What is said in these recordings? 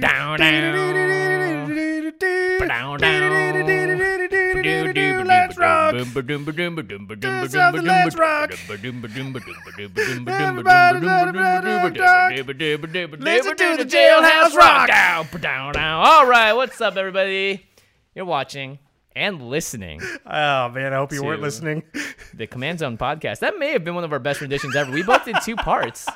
Down, down. Let's rock. Let's rock. Listen to the jailhouse rock. All right, what's up, everybody? You're watching and listening Oh man, I hope you weren't listening. the Command Zone podcast. That may have been one of our best renditions ever. We both did two parts.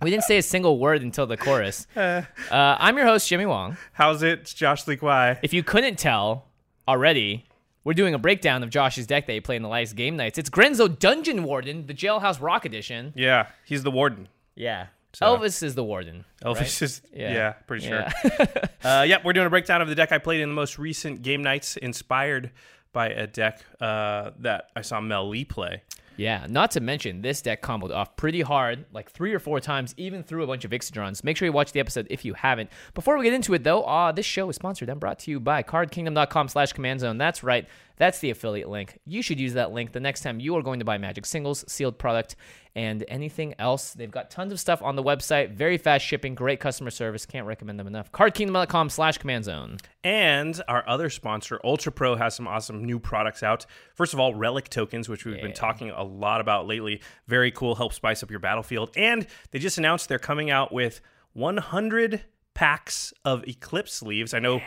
We didn't say a single word until the chorus. Uh, I'm your host, Jimmy Wong. How's it? It's Josh Lee Kwai. If you couldn't tell already, we're doing a breakdown of Josh's deck that he played in the last Game Knights. It's Grenzo Dungeon Warden, the Jailhouse Rock Edition. Yeah, he's the warden. Yeah. So- Elvis is the warden. Elvis right? is yeah, pretty sure. Yeah. uh, yep, we're doing a breakdown of the deck I played in the most recent Game Knights, inspired by a deck uh, that I saw Mel Lee play. Yeah, not to mention this deck comboed off pretty hard, like three or four times, even through a bunch of Ixidrons. Make sure you watch the episode if you haven't. Before we get into it, though, uh, this show is sponsored and brought to you by CardKingdom.com slash Command Zone. That's right, that's the affiliate link. You should use that link the next time you are going to buy Magic singles, sealed product, and anything else. They've got tons of stuff on the website, very fast shipping, great customer service. Can't recommend them enough. CardKingdom.com slash Command Zone. And our other sponsor, Ultra Pro, has some awesome new products out. First of all, Relic tokens, which we've been talking a lot about lately. Very cool, help spice up your battlefield. And they just announced they're coming out with 100 packs of Eclipse sleeves. I know,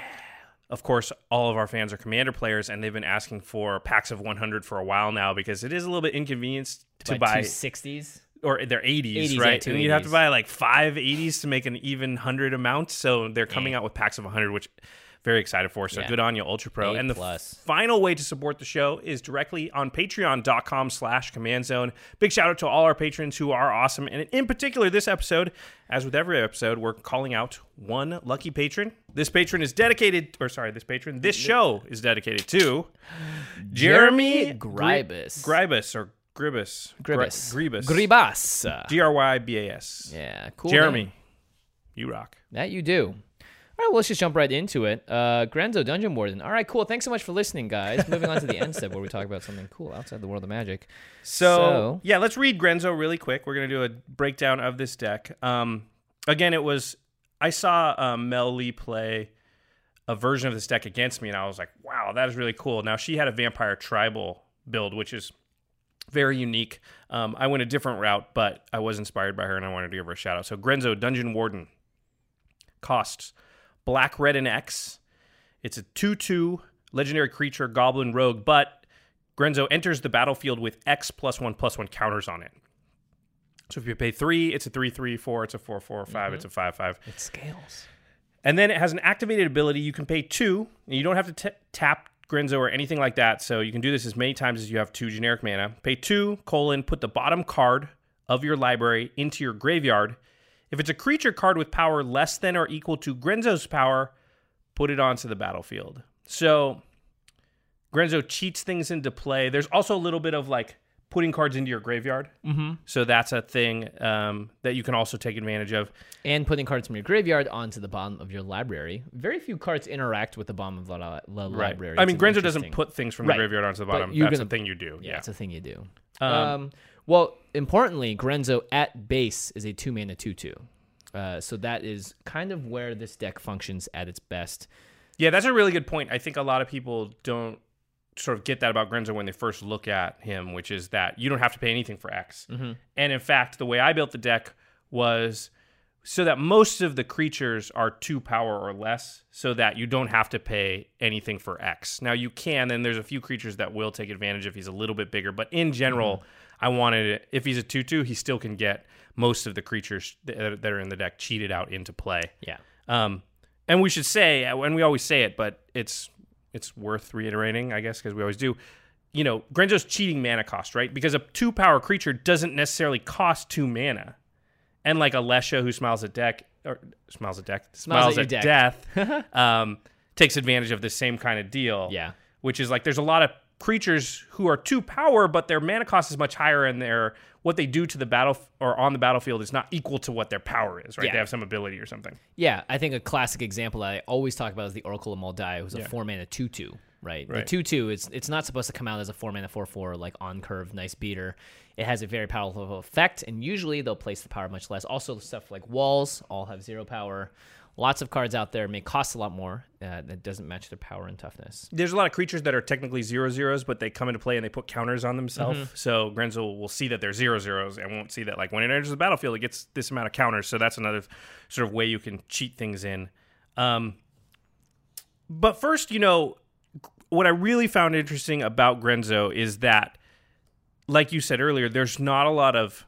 of course, all of our fans are Commander players, and they've been asking for packs of 100 for a while now because it is a little bit inconvenient to buy. two 60s. or they're 80s, 80s, right? two and you'd have to buy like five 80s to make an even 100 amount. So they're coming out with packs of 100, which very excited for. So Yeah. good on you, Ultra Pro. A and the plus. final way to support the show is directly on patreon.com slash command zone. Big shout out to all our patrons who are awesome. And in particular, this episode, as with every episode, we're calling out one lucky patron. This patron is dedicated, or sorry, this patron, this show is dedicated to Jeremy Jeremy Gri- Gribus. Gribus or Gribus. Gribus. Gri- Gribus. Gribas. G R Y B A S. Yeah, cool. Jeremy, you rock. That you do. All right, well, let's just jump right into it. Uh, Grenzo Dungeon Warden. All right, cool. Thanks so much for listening, guys. Moving on to the end step where we talk about something cool outside the world of magic. So, So- yeah, let's read Grenzo really quick. We're gonna do a breakdown of this deck. Um, again, it was I saw um, Mel Lee play a version of this deck against me, and I was like, wow, that is really cool. Now she had a vampire tribal build, which is very unique. Um, I went a different route, but I was inspired by her, and I wanted to give her a shout out. So Grenzo Dungeon Warden costs black, red, and X. It's a 2 2 legendary creature, goblin rogue, but Grenzo enters the battlefield with X plus 1 plus 1 counters on it. So if you pay 3, it's a 3 3, 4, it's a 4 4, 5, it's a mm-hmm. 5 5. It scales. And then it has an activated ability. You can pay 2, and you don't have to t- tap Grenzo or anything like that. So you can do this as many times as you have 2 generic mana. Pay 2, colon, put the bottom card of your library into your graveyard. If it's a creature card with power less than or equal to Grenzo's power, put it onto the battlefield. So Grenzo cheats things into play. There's also a little bit of like putting cards into your graveyard. Mm-hmm. So that's a thing um, that you can also take advantage of. and putting cards from your graveyard onto the bottom of your library. Very few cards interact with the bottom of the, li- the library. I mean, It's Grenzo doesn't put things from Right. the graveyard onto the bottom. That's gonna- a thing you do. Yeah, Yeah. it's a thing you do. Um, well, importantly, Grenzo at base is a two mana two two. Uh, so that is kind of where this deck functions at its best. Yeah, that's a really good point. I think a lot of people don't sort of get that about Grenzo when they first look at him, which is that you don't have to pay anything for X. And in fact, the way I built the deck was so that most of the creatures are two power or less, so that you don't have to pay anything for X. Now you can, and there's a few creatures that will take advantage if he's a little bit bigger, but in general, I wanted it. If he's a two-two, he still can get most of the creatures that are in the deck cheated out into play. Yeah. Um, and we should say, and we always say it, but it's it's worth reiterating, I guess, because we always do. You know, Grenzo's cheating mana cost, right? Because a two power creature doesn't necessarily cost two mana, and like Alesha who smiles at deck or smiles at deck Smiles smiles, at at, death, um, takes advantage of the same kind of deal. Yeah. which is like there's a lot of creatures who are two power, but their mana cost is much higher, and their what they do to the battle or on the battlefield is not equal to what their power is. Right? Yeah. They have some ability or something. Yeah, I think a classic example that I always talk about is the Oracle of Mul Daya, who's a four mana two two. Right, the two two is it's not supposed to come out as a four mana four four like on curve nice beater. It has a very powerful effect, and usually they'll place the power much less. Also, stuff like walls all have zero power. Lots of cards out there may cost a lot more. Uh, that doesn't match their power and toughness. there's a lot of creatures that are technically zero zeros, but they come into play and they put counters on themselves. Mm-hmm. So Grenzo will see that they're zero zeros and won't see that like when it enters the battlefield, it gets this amount of counters. So that's another sort of way you can cheat things in. Um, but first, you know, what I really found interesting about Grenzo is that, like you said earlier, there's not a lot of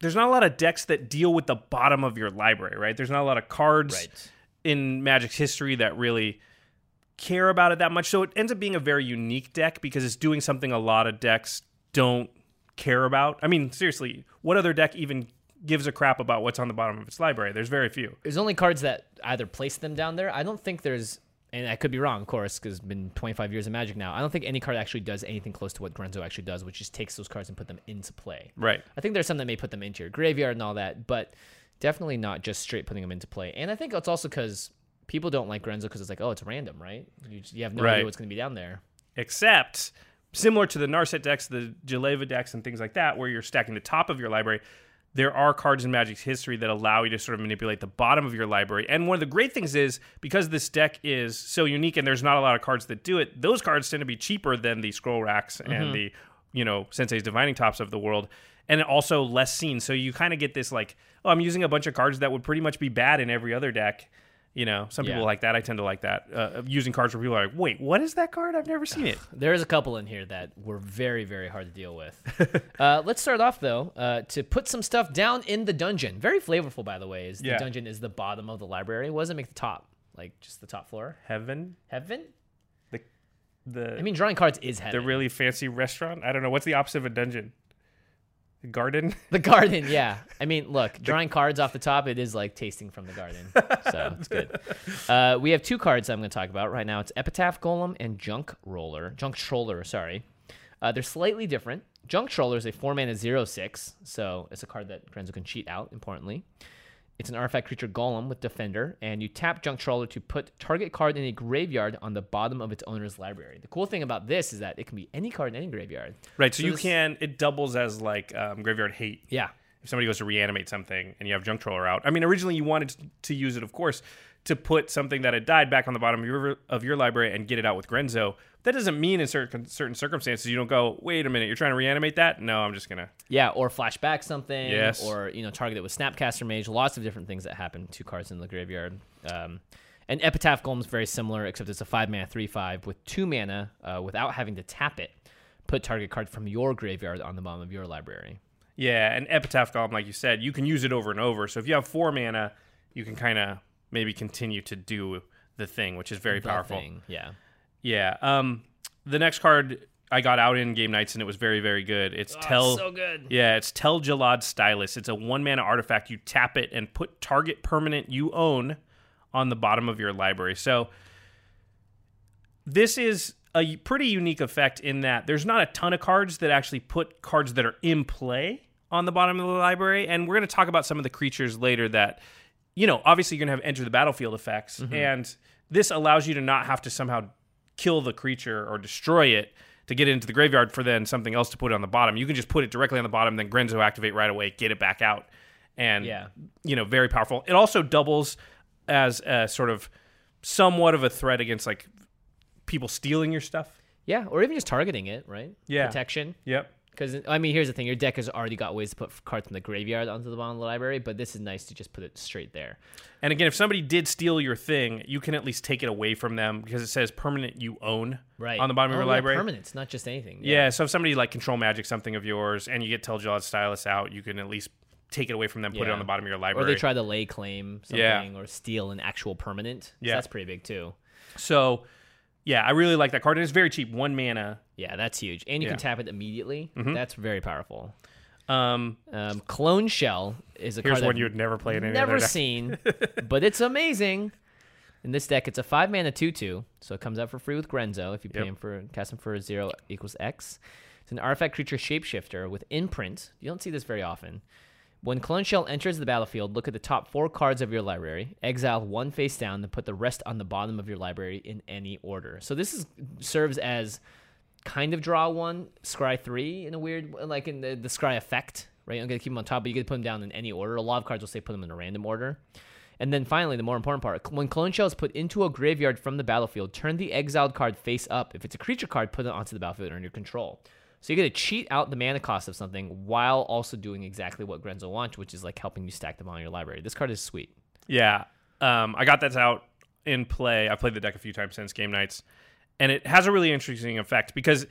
there's not a lot of decks that deal with the bottom of your library, right? There's not a lot of cards right. in Magic's history that really care about it that much. So it ends up being a very unique deck because it's doing something a lot of decks don't care about. I mean, seriously, what other deck even gives a crap about what's on the bottom of its library? There's very few. There's only cards that either place them down there. I don't think there's, and I could be wrong, of course, because it's been 25 years of Magic now. I don't think any card actually does anything close to what Grenzo actually does, which is takes those cards and put them into play. Right. I think there's some that may put them into your graveyard and all that, but definitely not just straight putting them into play. And I think it's also because people don't like Grenzo because it's like, oh, it's random, right? You, you have no idea what's going to be down there. Except similar to the Narset decks, the Jeleva decks, and things like that, where you're stacking the top of your library. There are cards in Magic's history that allow you to sort of manipulate the bottom of your library. And one of the great things is because this deck is so unique and there's not a lot of cards that do it, those cards tend to be cheaper than the scroll racks and mm-hmm. the, you know, Sensei's divining tops of the world. And also less seen. So you kind of get this like, oh, I'm using a bunch of cards that would pretty much be bad in every other deck. You know, some Yeah. people like that. I tend to like that. Uh, using cards where people are like, wait, what is that card? I've never seen it. There's a couple in here that were very, very hard to deal with. uh, let's start off though uh, to put some stuff down in the dungeon. Very flavorful, by the way. Is the dungeon is the bottom of the library? What does it make the top? Like just the top floor? Heaven, Heaven? the the I mean, drawing cards is heaven. the really fancy restaurant. I don't know what's the opposite of a dungeon. A garden. The garden, yeah. I mean, look, drawing cards off the top, it is like tasting from the garden. So it's good. Uh, we have two cards I'm going to talk about right now. It's Epitaph Golem and Junk Roller. Junk Troller, sorry. Uh, they're slightly different. Junk Troller is a 4 mana 0 6, so it's a card that Grenzo can cheat out, importantly. It's an artifact creature golem with defender, and you tap Junk Troller to put target card in a graveyard on the bottom of its owner's library. The cool thing about this is that it can be any card in any graveyard. Right. So, So you this- can. It doubles as like um, graveyard hate. Yeah. If somebody goes to reanimate something and you have junk troller out. I mean, originally you wanted to use it, of course, to put something that had died back on the bottom of your of your library and get it out with Grenzo. That doesn't mean in certain certain circumstances you don't go. Wait a minute, you're trying to reanimate that? No, I'm just gonna. Yeah, or flashback something. Yes. Or, you know, target it with Snapcaster Mage. Lots of different things that happen to cards in the graveyard. Um, and Epitaph Golem is very similar, except it's a 5 mana 3 5 with 2 mana uh, without having to tap it. Put target card from your graveyard on the bottom of your library. Yeah, and Epitaph Golem, like you said, you can use it over and over. So if you have four mana, you can kind of maybe continue to do the thing, which is very The powerful. thing, Yeah. Yeah. Um, the next card I got out in Game Knights and it was very very good. It's tell. Oh, so good. Yeah, it's Tel-Jilad Stylus. It's a one mana artifact. You tap it and put target permanent you own on the bottom of your library. So this is a pretty unique effect in that there's not a ton of cards that actually put cards that are in play on the bottom of the library. And we're going to talk about some of the creatures later that, you know, obviously you're going to have enter the battlefield effects. Mm-hmm. And this allows you to not have to somehow kill the creature or destroy it to get it into the graveyard for then something else to put on the bottom. You can just put it directly on the bottom, then Grenzo activate right away, get it back out. And, Yeah. you know, very powerful. It also doubles as a sort of somewhat of a threat against like people stealing your stuff. Yeah, or even just targeting it, right? Yeah. Protection. Yep. Because I mean, here's the thing: your deck has already got ways to put cards from the graveyard onto the bottom of the library, but this is nice to just put it straight there. And again, if somebody did steal your thing, you can at least take it away from them because it says permanent you own Right on the bottom of Oh, your yeah, library. Permanents, not just anything. Yeah. so if somebody like control magic something of yours and you get Tel-Jilad Stylus out, you can at least take it away from them, put it on the bottom of your library. Or they try to lay claim something Yeah. or steal an actual permanent. So Yeah. that's pretty big too. so, yeah, I really like that card. And it's very cheap, one mana. Yeah, that's huge, and you Yeah. can tap it immediately. That's very powerful. Um, Um, Clone Shell is a here's card one you would never play in any never other deck. seen, but it's amazing. In this deck, it's a five mana two two, so it comes out for free with Grenzo if you pay Yep. him for cast him for zero equals X. It's an artifact creature shapeshifter with imprint. You don't see this very often. When Clone Shell enters the battlefield, look at the top four cards of your library, exile one face down, then put the rest on the bottom of your library in any order. So this is serves as kind of draw one, scry three in a weird like in the, the scry effect, right? I'm gonna keep them on top, but you to put them down in any order. A lot of cards will say put them in a random order. And then finally, the more important part: when Clone Shell is put into a graveyard from the battlefield, turn the exiled card face up. If it's a creature card, put it onto the battlefield under your control. So you get to cheat out the mana cost of something while also doing exactly what Grenzo wants, which is like helping you stack them on your library. This card is sweet. Yeah. Um, I got that out in play. I've played the deck a few times since Game Knights, and it has a really interesting effect because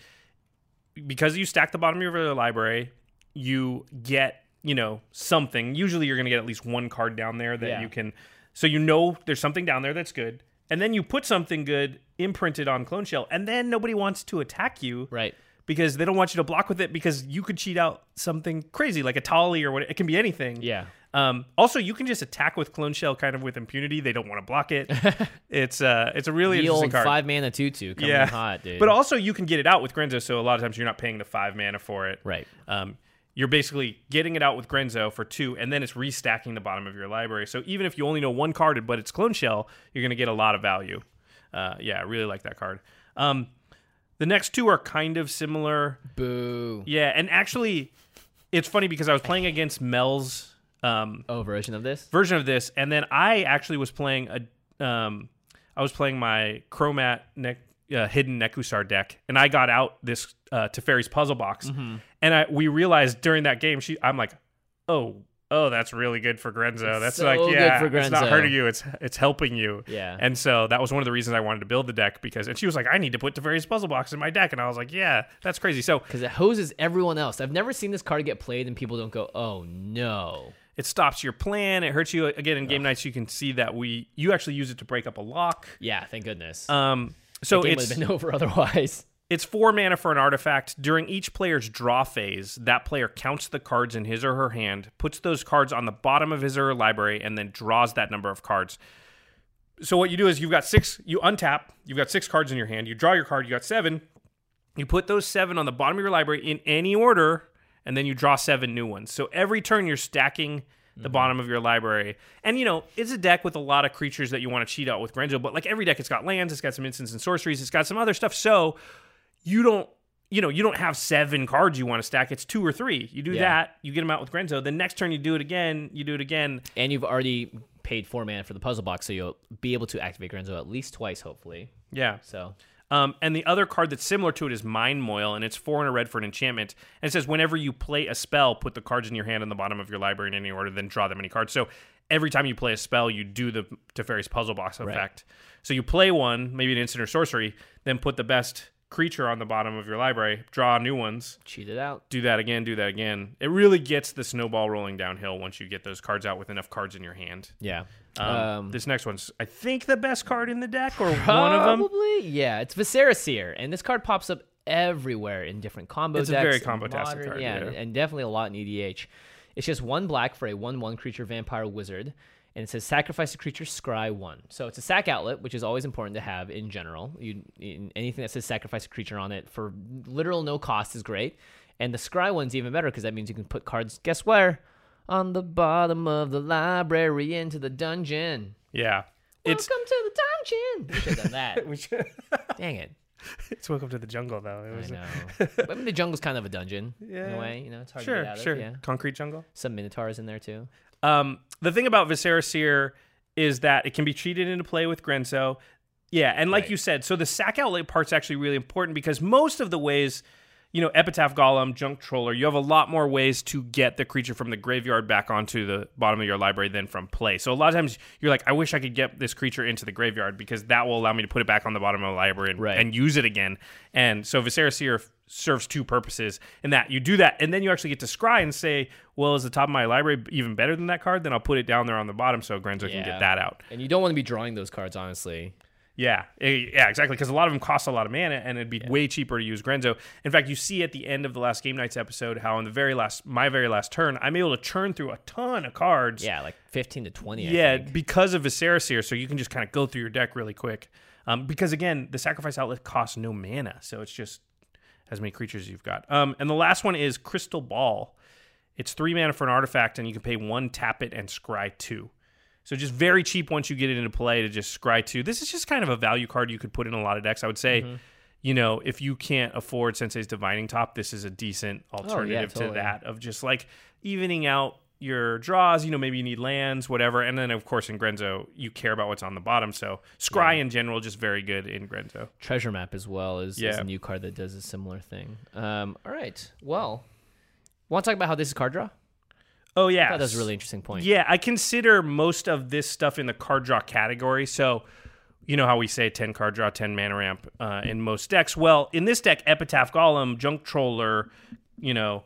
because you stack the bottom of your library, you get you know something. Usually, you're going to get at least one card down there that Yeah. you can. So you know there's something down there that's good, and then you put something good imprinted on Clone Shell, and then nobody wants to attack you, Right. Because they don't want you to block with it because you could cheat out something crazy like a Tolly or what. It can be anything. Yeah. Um, also, you can just attack with Clone Shell kind of with impunity. They don't want to block it. it's uh, it's a really The interesting old card. five mana two two coming yeah, hot, dude. But also, you can get it out with Grenzo. So a lot of times, you're not paying the five mana for it. Right. Um, you're basically getting it out with Grenzo for two, and then it's restacking the bottom of your library. So even if you only know one card, but it's Clone Shell, you're going to get a lot of value. Uh, yeah, I really like that card. Um, the next two are kind of similar. Boo. Yeah, and actually, it's funny because I was playing against Mel's um, Oh, version of this. version of this, and then I actually was playing a, um, I was playing my Chromat ne- uh, hidden Nekusar deck, and I got out this uh, Teferi's puzzle box, Mm-hmm. and I we realized during that game, she, I'm like, oh, oh, that's really good for Grenzo. That's so like, yeah, it's not hurting you, it's it's helping you. Yeah. and so that was one of the reasons I wanted to build the deck because, and she was like, I need to put Teferi's puzzle box in my deck, and I was like, yeah, that's crazy. So Because it hoses everyone else. I've never seen this card get played and people don't go, "Oh no." It stops your plan. It hurts you again in Game Knights. You can see that we you actually use it to break up a lock. Yeah, thank goodness. Um, so game would it's have been over otherwise. it's four mana for an artifact. During each player's draw phase, that player counts the cards in his or her hand, puts those cards on the bottom of his or her library, and then draws that number of cards. So what you do is you've got six. You untap. You've got six cards in your hand. You draw your card. You got seven. You put those seven on the bottom of your library in any order, and then you draw seven new ones. So every turn you're stacking the mm-hmm. bottom of your library. And you know, it's a deck with a lot of creatures that you want to cheat out with Grenzo, but like every deck it's got lands, it's got some instants and sorceries, it's got some other stuff. So you don't you know, you don't have seven cards you want to stack. It's two or three. You do Yeah. that, you get them out with Grenzo. The next turn you do it again, you do it again. And you've already paid four mana for the puzzle box, so you'll be able to activate Grenzo at least twice, hopefully. Yeah. So Um, and the other card that's similar to it is Mind Moil, and it's four and a red for an enchantment. And it says whenever you play a spell, put the cards in your hand on the bottom of your library in any order, then draw that many cards. So every time you play a spell, you do the Teferi's Puzzle Box effect. So you play one, maybe an instant or sorcery, then put the best creature on the bottom of your library, draw new ones, cheat it out. do that again, do that again. It really gets the snowball rolling downhill once you get those cards out with enough cards in your hand. Yeah. Um, Um, this next one's, I think, the best card in the deck, or one of them. Probably, yeah. It's Viscera Seer, and this card pops up everywhere in different combo It's a very combo-tastic card, yeah, yeah. and definitely a lot in EDH. It's just one black for a one-one creature vampire wizard, and it says sacrifice a creature, scry one. So it's a sac outlet, which is always important to have in general. You in anything that says sacrifice a creature on it for literal no cost is great, and the scry one's even better because that means you can put cards. Guess where? On the bottom of the library into the dungeon. Yeah. It's Welcome to the dungeon. We should have done that. we should, Dang it. it's welcome to the jungle though. It I know. I mean, the jungle's kind of a dungeon in a way. You know, it's hard to sure, get out sure. of. Yeah. Concrete jungle. Some minotaurs in there too. Um, the thing about Viscera Seer is that it can be treated into play with Grenzo. Yeah, and like Right. you said, so the sack outlet part's actually really important because most of the ways, you know, Epitaph Golem, Junk Troller, you have a lot more ways to get the creature from the graveyard back onto the bottom of your library than from play. So a lot of times you're like, I wish I could get this creature into the graveyard because that will allow me to put it back on the bottom of the library and, Right. and use it again. And so Viscera Seer serves two purposes in that you do that and then you actually get to scry and say, well, is the top of my library even better than that card? Then I'll put it down there on the bottom so Grenzo can get that out. And you don't want to be drawing those cards, honestly. Yeah, eh, yeah, exactly. Because a lot of them cost a lot of mana, and it'd be way cheaper to use Grenzo. In fact, you see at the end of the last Game Knights episode how in the very last, my very last turn, I'm able to churn through a ton of cards. Yeah, like 15 to 20. I yeah, because of Viscera Seer, so you can just kind of go through your deck really quick. Um, because again, the sacrifice outlet costs no mana, so it's just as many creatures as you've got. Um, and the last one is Crystal Ball. It's three mana for an artifact, and you can pay one, tap it, and scry two. So just very cheap once you get it into play to just scry two. This is just kind of a value card you could put in a lot of decks. I would say, Mm-hmm. you know, if you can't afford Sensei's Divining Top, this is a decent alternative totally. to that of just like evening out your draws. You know, maybe you need lands, whatever. And then of course in Grenzo, you care about what's on the bottom. So scry in general, just very good in Grenzo. Treasure Map as well is, is a new card that does a similar thing. Um, all right. Well, want to talk about how this is card draw? Oh yeah, that's a really interesting point. Yeah, I consider most of this stuff in the card draw category. So, you know how we say 10 card draw, 10 mana ramp uh, in most decks? Well, in this deck, Epitaph Golem, Junk Troller, you know,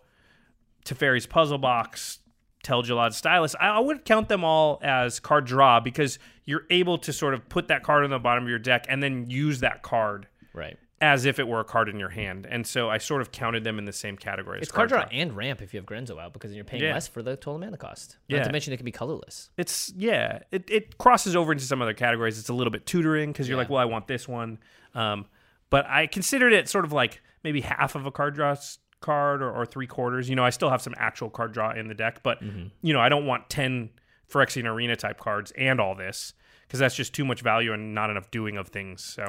Teferi's Puzzle Box, Tel-Jilad Stylus, I, I would count them all as card draw because you're able to sort of put that card on the bottom of your deck and then use that card Right. As if it were a card in your hand. And so I sort of counted them in the same category as It's card draw and ramp if you have Grenzo out because then you're paying Yeah. less for the total mana cost. Not Yeah. to mention it can be colorless. It's yeah, it, it crosses over into some other categories. It's a little bit tutoring because you're Yeah. like, well, I want this one. Um, but I considered it sort of like maybe half of a card draw card or, or three quarters. You know, I still have some actual card draw in the deck, but Mm-hmm. you know, I don't want ten Phyrexian Arena type cards and all this because that's just too much value and not enough doing of things. So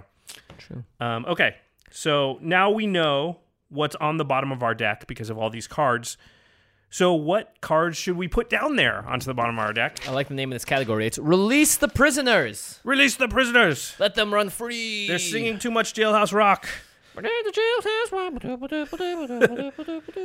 True. um, okay, so now we know what's on the bottom of our deck because of all these cards. So, what cards should we put down there onto the bottom of our deck? I like the name of this category. It's Release the Prisoners. Release the prisoners. Let them run free. They're singing too much Jailhouse Rock.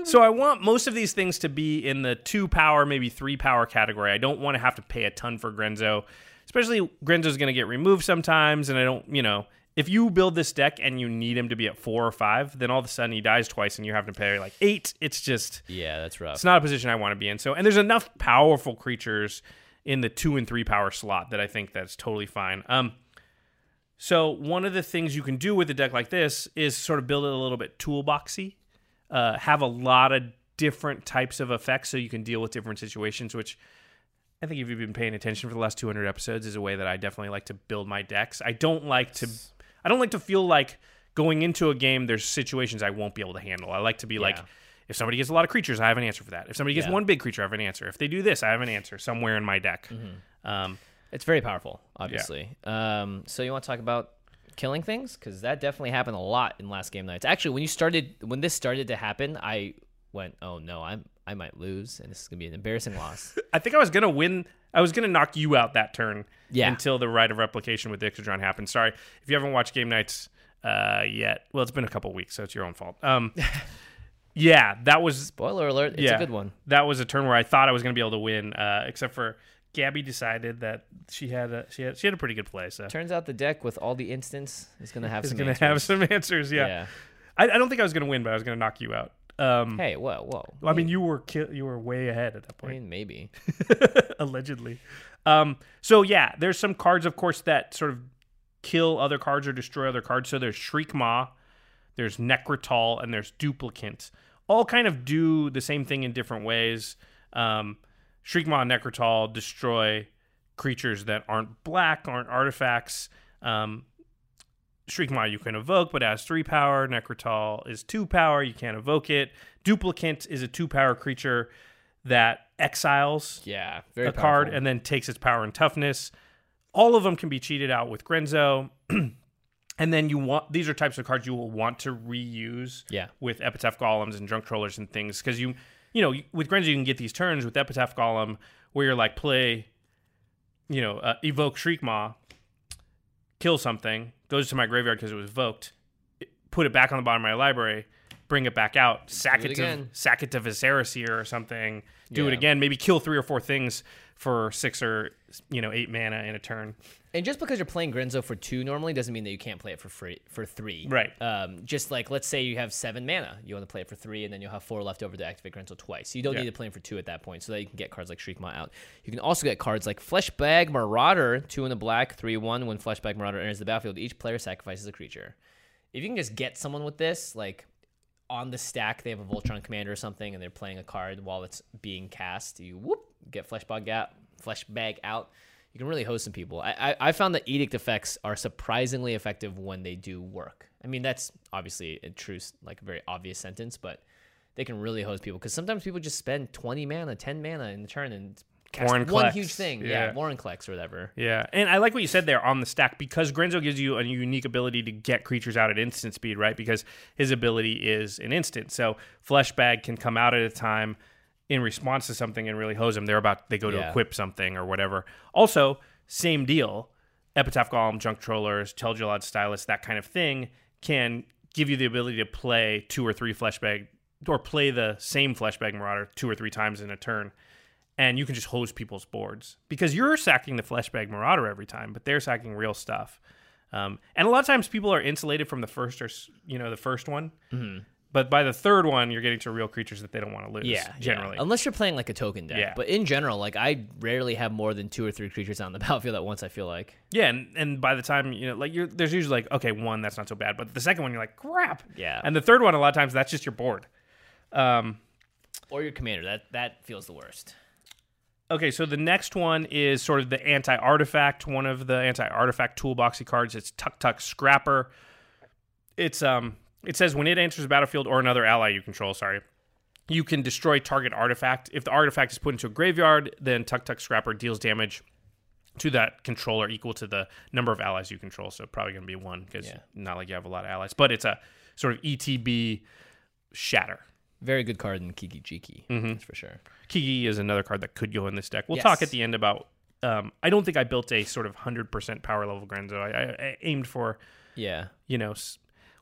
So I want most of these things to be in the two power, maybe three power category. I don't want to have to pay a ton for Grenzo, especially Grenzo's going to get removed sometimes, and I don't, you know, if you build this deck and you need him to be at four or five, then all of a sudden he dies twice and you have to pay like eight. It's just yeah, that's rough. it's not a position I want to be in. So, and there's enough powerful creatures in the two and three power slot that I think that's totally fine. Um, so one of the things you can do with a deck like this is sort of build it a little bit toolboxy, uh, have a lot of different types of effects so you can deal with different situations. Which I think if you've been paying attention for the last 200 episodes, is a way that I definitely like to build my decks. I don't like to, I don't like to feel like going into a game there's situations I won't be able to handle. I like to be like. If somebody gets a lot of creatures, I have an answer for that. If somebody gets Yeah. one big creature, I have an answer. If they do this, I have an answer somewhere in my deck. Mm-hmm. Um, It's very powerful, obviously. Um, so you want to talk about killing things because that definitely happened a lot in last Game Knights. Actually, when you started, when this started to happen, I went, "Oh no, I'm I might lose, and this is gonna be an embarrassing loss." I think I was gonna win. I was gonna knock you out that turn. Yeah. Until the Rite of Replication with the Ixidron happened. Sorry if you haven't watched Game Knights uh, yet. Well, it's been a couple weeks, so it's your own fault. Um, yeah, that was Spoiler alert! It's yeah, a good one. That was a turn where I thought I was gonna be able to win, uh, except for Gabby decided that she had a she had she had a pretty good play. So Turns out the deck with all the instants is gonna have is some. gonna answers. have some answers. Yeah. yeah. I, I don't think I was gonna win, but I was gonna knock you out. Um, Hey, whoa, whoa. I mean, you were ki- you were way ahead at that I point. mean, maybe. allegedly. Um, so yeah, there's some cards, of course, that sort of kill other cards or destroy other cards. So there's Shriek Maw, there's Nekrataal, and there's Duplicant. All kind of do the same thing in different ways. Um, Shriekmaw and Nekrataal destroy creatures that aren't black, aren't artifacts. Um, Shriekmaw you can evoke, but has three power. Nekrataal is two power. You can't evoke it. Duplicant is a two power creature that exiles Yeah, very a card and then takes its power and toughness. All of them can be cheated out with Grenzo. and then you want these are types of cards you will want to reuse Yeah. with Epitaph Golems and Drunk Trollers and things because you you know with Grenzo you can get these turns with Epitaph Golem where you're like play you know uh, evoke Shriekmaw kill something goes to my graveyard because it was evoked put it back on the bottom of my library bring it back out sack it it, to sack it to Viscera Seer or something do it again maybe kill three or four things for six or you know eight mana in a turn And just because you're playing Grenzo for two normally doesn't mean that you can't play it for free for three. Right. Um, just like let's say you have seven mana, you want to play it for three, and then you'll have four left over to activate Grenzo twice. You don't Yeah. need to play him for two at that point, so that you can get cards like Shriekmaw out. You can also get cards like Fleshbag Marauder, two in the black, three one. When Fleshbag Marauder enters the battlefield, each player sacrifices a creature. If you can just get someone with this, like on the stack, they have a Voltron commander or something, and they're playing a card while it's being cast. You whoop get Fleshbag out, Fleshbag out. You can really host some people. I, I I found that edict effects are surprisingly effective when they do work. I mean, that's obviously a true, like a very obvious sentence, but they can really host people because sometimes people just spend twenty mana, ten mana in the turn and cast Warren one huge thing. Yeah, yeah. Warren Klex or whatever. Yeah, and I like what you said there on the stack because Grenzo gives you a unique ability to get creatures out at instant speed, right? Because his ability is an instant. So Fleshbag can come out at a time in response to something and really hose them. They're about they go to Yeah. equip something or whatever. Also, same deal. Epitaph Golem, Junk Trollers, Tel-Jilad Stylus, that kind of thing can give you the ability to play two or three Fleshbag or play the same Fleshbag Marauder two or three times in a turn and you can just hose people's boards because you're sacking the fleshbag marauder every time, but they're sacking real stuff. Um, and a lot of times people are insulated from the first or you know the first one, but by the third one you're getting to real creatures that they don't want to lose. Yeah, generally. yeah. unless you're playing like a token deck. Yeah. But in general, like I rarely have more than two or three creatures on the battlefield at once. I feel like. Yeah, and, and by the time you know, like you're there's usually like okay, one that's not so bad, but the second one you're like crap. Yeah. and the third one a lot of times that's just your board. Um, Or your commander. That that feels the worst. Okay, so the next one is sort of the anti-artifact, one of the anti-artifact toolboxy cards. It's Tuktuk Scrapper. It's um it says when it enters the battlefield or another ally you control, sorry, you can destroy target artifact. If the artifact is put into a graveyard, then Tuktuk Scrapper deals damage to that controller equal to the number of allies you control. So probably going to be one because Yeah. not like you have a lot of allies, but it's a sort of ETB shatter. Very good card in Kiki Jiki. Mm-hmm. That's for sure. Kiki is another card that could go in this deck. We'll Yes. talk at the end about. Um, I don't think I built a sort of hundred percent power level Grenzo. I, I, I aimed for Yeah. you know s-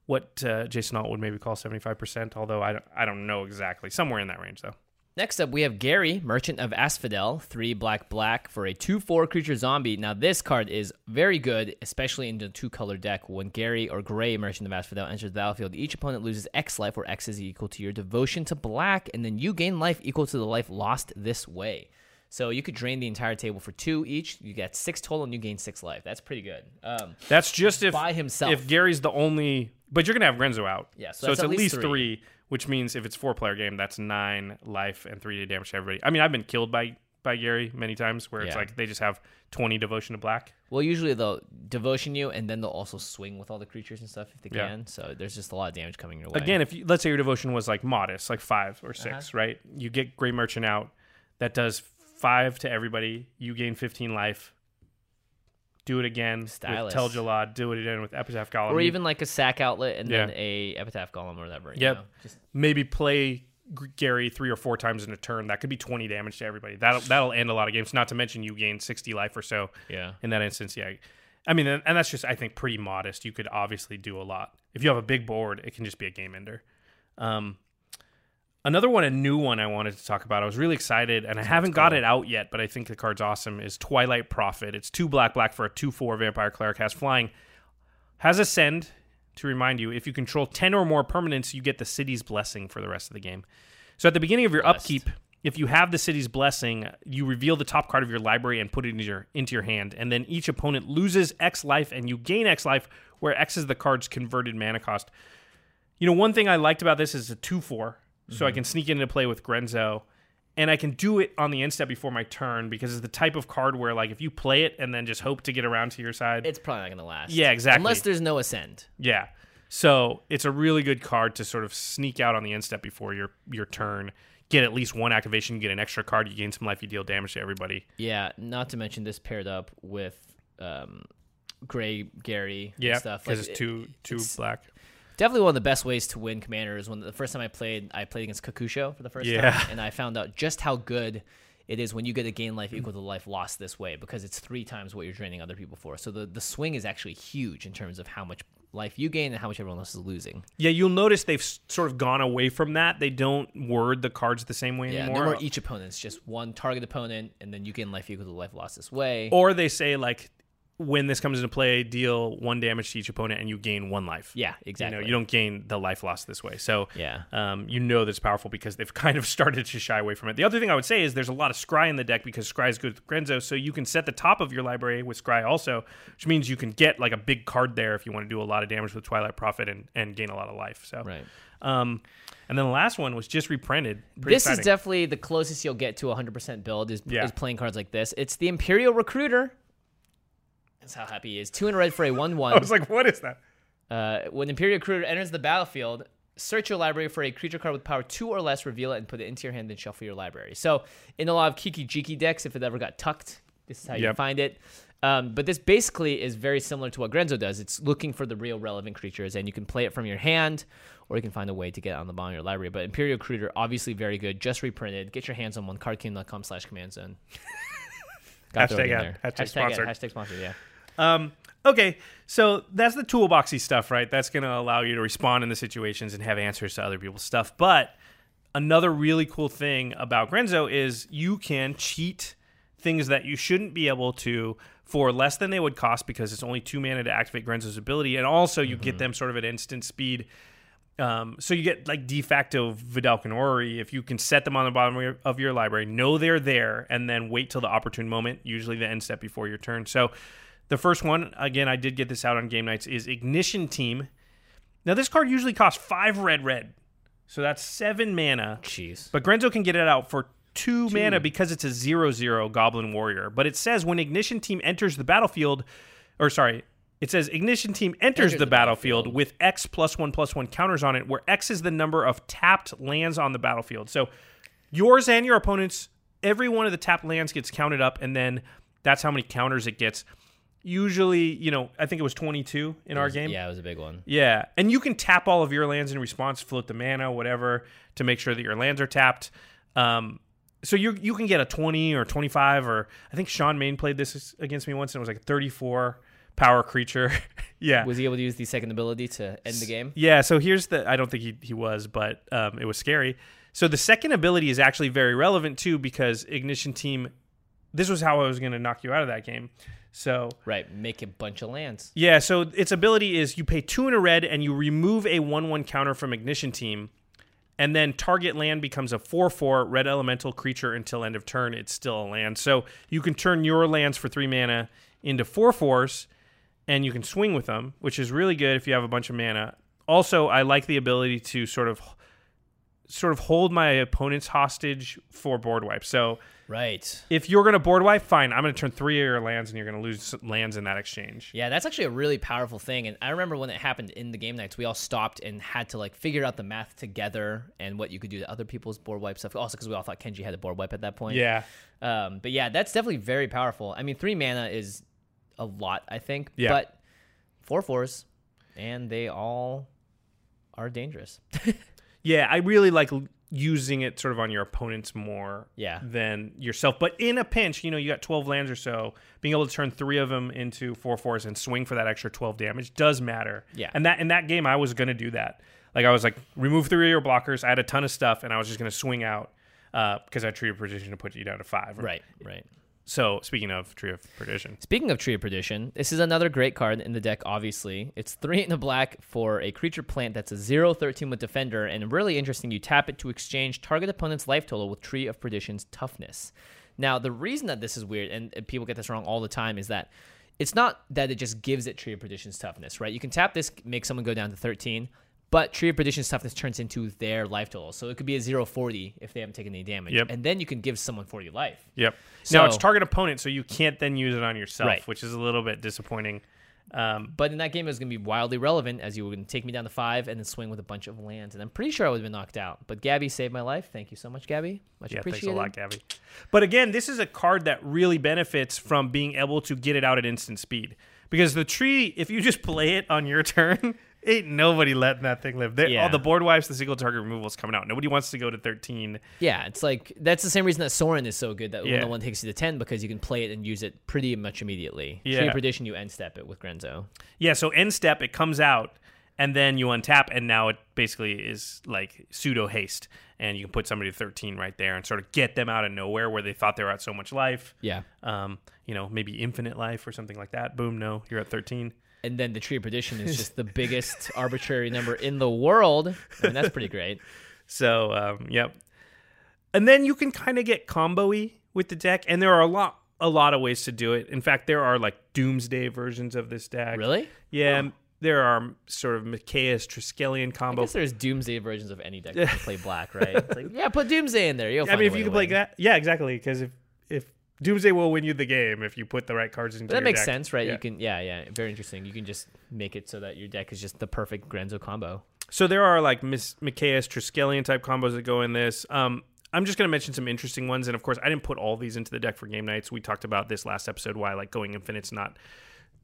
what uh, Jason Alt would maybe call seventy five percent. Although I don't, I don't know exactly. Somewhere in that range though. Next up, we have Gary, Merchant of Asphodel, three black black for a two four creature zombie. Now this card is very good, especially in the two color deck. When Gary or Gray, Merchant of Asphodel, enters the battlefield, each opponent loses X life, where X is equal to your devotion to black, and then you gain life equal to the life lost this way. So you could drain the entire table for two each. You get six total, and you gain six life. That's pretty good. Um, That's just if By himself. If Gary's the only, but you're gonna have Grenzo out. Yeah, so so, it's at least three. three. which means if it's four player game, that's nine life and three damage to everybody. I mean, I've been killed by by Gary many times where it's Yeah. like they just have twenty devotion to black. well, usually they'll devotion you, and then they'll also swing with all the creatures and stuff if they Yeah. can. So there's just a lot of damage coming your way. Again, if you, let's say your devotion was like modest, like five or 6 Uh-huh. right? You get Great Merchant out, that does five to everybody. You gain fifteen life. Do it again Stylus. with Tel-Jilad. Do it again with Epitaph Golem. or even like a sack outlet and then a epitaph golem or whatever. you Yep. know? Just- maybe play G- Gary three or four times in a turn. That could be twenty damage to everybody. That'll that'll end a lot of games. Not to mention you gain sixty life or so. Yeah. In that instance, yeah. I mean, and and that's just I think pretty modest. You could obviously do a lot if you have a big board. It can just be a game ender. Um, another one, a new one I wanted to talk about. I was really excited, and I haven't got it out yet, but I think the card's awesome. Is Twilight Prophet? It's two black black for a two four vampire cleric has flying, has ascend. To remind you, if you control ten or more permanents, you get the city's blessing for the rest of the game. So at the beginning of your Blessed. upkeep, if you have the city's blessing, you reveal the top card of your library and put it into your into your hand, and then each opponent loses X life and you gain X life, where X is the card's converted mana cost. You know, one thing I liked about this is a two four, so I can sneak into play with Grenzo, and I can do it on the end step before my turn because it's the type of card where like if you play it and then just hope to get around to your side. It's probably not going to last. Yeah, exactly. Unless there's no ascend. yeah. So it's a really good card to sort of sneak out on the end step before your your turn. Get at least one activation, get an extra card, you gain some life, you deal damage to everybody. Yeah, not to mention this paired up with um, Gray Gary and Yeah, stuff. because Like, it's it- too too it's black. Definitely one of the best ways to win commanders. When the first time I played, I played against Kokusho for the first Yeah. time, and I found out just how good it is when you get a gain life equal to life lost this way because it's three times what you're draining other people for. So the the swing is actually huge in terms of how much life you gain and how much everyone else is losing. Yeah, you'll notice they've sort of gone away from that. They don't word the cards the same way Yeah, anymore. no more each opponent's just one target opponent, and then you gain life equal to life lost this way. or they say like when this comes into play, deal one damage to each opponent and you gain one life. yeah, exactly. You know, you don't gain the life lost this way. So Yeah. um, you know that's powerful because they've kind of started to shy away from it. The other thing I would say is there's a lot of scry in the deck because scry is good with Grenzo, so you can set the top of your library with scry also, which means you can get like a big card there if you want to do a lot of damage with Twilight Prophet and, and gain a lot of life. So Right. um, and then the last one was just reprinted. Pretty this is definitely the closest you'll get to 100% build is, Yeah. is playing cards like this. It's the Imperial Recruiter. That's how happy he is. Two in a red for a 1 I 1. was like, what is that? Uh, when Imperial Recruiter enters the battlefield, search your library for a creature card with power 2 or less, reveal it, and put it into your hand, then shuffle your library. So, in a lot of Kiki Jiki decks, if it ever got tucked, this is how you find it. Um, but this basically is very similar to what Grenzo does. It's looking for the real relevant creatures, and you can play it from your hand, or you can find a way to get it on the bottom of your library. But Imperial Recruiter, obviously very good, just reprinted. Get your hands on one, cardking.com slash command zone. Gotta throw it Hashtag in ad- there. hashtag ad, sponsored. hashtag sponsored, yeah. Um, okay, so that's the toolboxy stuff, right? That's going to allow you to respond in the situations and have answers to other people's stuff. But another really cool thing about Grenzo is you can cheat things that you shouldn't be able to for less than they would cost because it's only two mana to activate Grenzo's ability, and also you get them sort of at instant speed. Um, so you get like de facto Vedalken Orrery if you can set them on the bottom of your, of your library, know they're there, and then wait till the opportune moment, usually the end step before your turn. So the first one, again, I did get this out on Game Knights, is Ignition Team. Now this card usually costs five red red, so that's seven mana. Jeez. But Grenzo can get it out for two, mana because it's a zero zero Goblin Warrior. But it says when Ignition Team enters the battlefield, or sorry, it says Ignition Team enters, the, the battlefield, battlefield. with X plus one plus one counters on it, where X is the number of tapped lands on the battlefield. So yours and your opponent's, every one of the tapped lands gets counted up, and then that's how many counters it gets. Usually, you know, I think it was 22 in our game. Yeah, it was a big one. Yeah, and you can tap all of your lands in response, float the mana, whatever, to make sure that your lands are tapped. Um, so you you can get a twenty or twenty five, or I think Sean Main played this against me once, and it was like a thirty four power creature. yeah, Was he able to use the second ability to end the game? yeah. So here's the. I don't think he he was, but um, it was scary. So the second ability is actually very relevant too, because Ignition Team. This was how I was going to knock you out of that game. So Right, make a bunch of lands. yeah, so its ability is you pay two in a red and you remove a 1 1 counter from Ignition Team, and then target land becomes a 4 4 red elemental creature until end of turn. It's still a land. So you can turn your lands for three mana into four-fours, and you can swing with them, which is really good if you have a bunch of mana. Also, I like the ability to sort of sort of hold my opponents hostage for board wipe. So Right. if you're going to board wipe, fine. I'm going to turn three of your lands, and you're going to lose lands in that exchange. Yeah, that's actually a really powerful thing. And I remember when it happened in the Game Knights, we all stopped and had to like figure out the math together and what you could do to other people's board wipe stuff. Also, because we all thought Kenji had a board wipe at that point. Yeah. Um, but yeah, that's definitely very powerful. I mean, three mana is a lot, I think. Yeah. But four fours, and they all are dangerous. Yeah, I really like using it sort of on your opponents more Yeah. than yourself. But in a pinch, you know, you got 12 lands or so, being able to turn three of them into four fours and swing for that extra 12 damage does matter. Yeah. And that in that game, I was going to do that. Like, I was like, remove three of your blockers. I had a ton of stuff, and I was just going to swing out uh, because I Tree of Perdition to put you down to five. right, right. So, speaking of Tree of Perdition, Speaking of Tree of Perdition, this is another great card in the deck, obviously. It's three in the black for a creature plant that's a 0 13 with Defender, and really interesting, you tap it to exchange target opponent's life total with Tree of Perdition's toughness. Now, the reason that this is weird, and people get this wrong all the time, is that it's not that it just gives it Tree of Perdition's toughness, right? You can tap this, make someone go down to 13, But Tree of Perdition toughness turns into their life total. So it could be a 0 40 if they haven't taken any damage. Yep. And then you can give someone 40 life. Yep. So- now it's target opponent, so you can't then use it on yourself, Right. which is a little bit disappointing. Um, But in that game, it was going to be wildly relevant as you were going to take me down to five and then swing with a bunch of lands. And I'm pretty sure I would have been knocked out. But Gabby saved my life. Thank you so much, Gabby. Much yeah, thanks appreciated. a lot, Gabby. But again, this is a card that really benefits from being able to get it out at instant speed. Because the tree, if you just play it on your turn, ain't nobody letting that thing live. They, Yeah. All the board wipes, the single target removal is coming out. Nobody wants to go to 13. Yeah, it's like that's the same reason that Sorin is so good that Yeah. when the one takes you to 10 because you can play it and use it pretty much immediately. Tree Yeah. of Perdition, you end step it with Grenzo. Yeah, so end step, it comes out, and then you untap, and now it basically is like pseudo haste. And you can put somebody to 13 right there and sort of get them out of nowhere where they thought they were at so much life. Yeah. Um, you know, maybe infinite life or something like that. Boom, no, you're at 13. And then the Tree of Perdition is just the biggest arbitrary number in the world. I mean, that's pretty great. So, um, yep. And then you can kind of get combo-y with the deck, and there are a lot a lot of ways to do it. In fact, there are like doomsday versions of this deck. Really? Yeah, there are sort of Mikaeus Triskelion I combo. guess there's Doomsday versions of any deck that can play black, right? It's like, yeah, put Doomsday in there. You'll I find mean, if you can play that, yeah, exactly. Because if if Doomsday will win you the game if you put the right cards But that makes deck. sense, right? Yeah. You can, yeah, yeah, very interesting. You can just make it so that your deck is just the perfect Grenzo combo. So there are like Miss Mikaeus Triskelion type combos that go in this. Um, I'm just going to mention some interesting ones, and of course, I didn't put all these into the deck for Game Knights. We talked about this last episode why like going infinite's not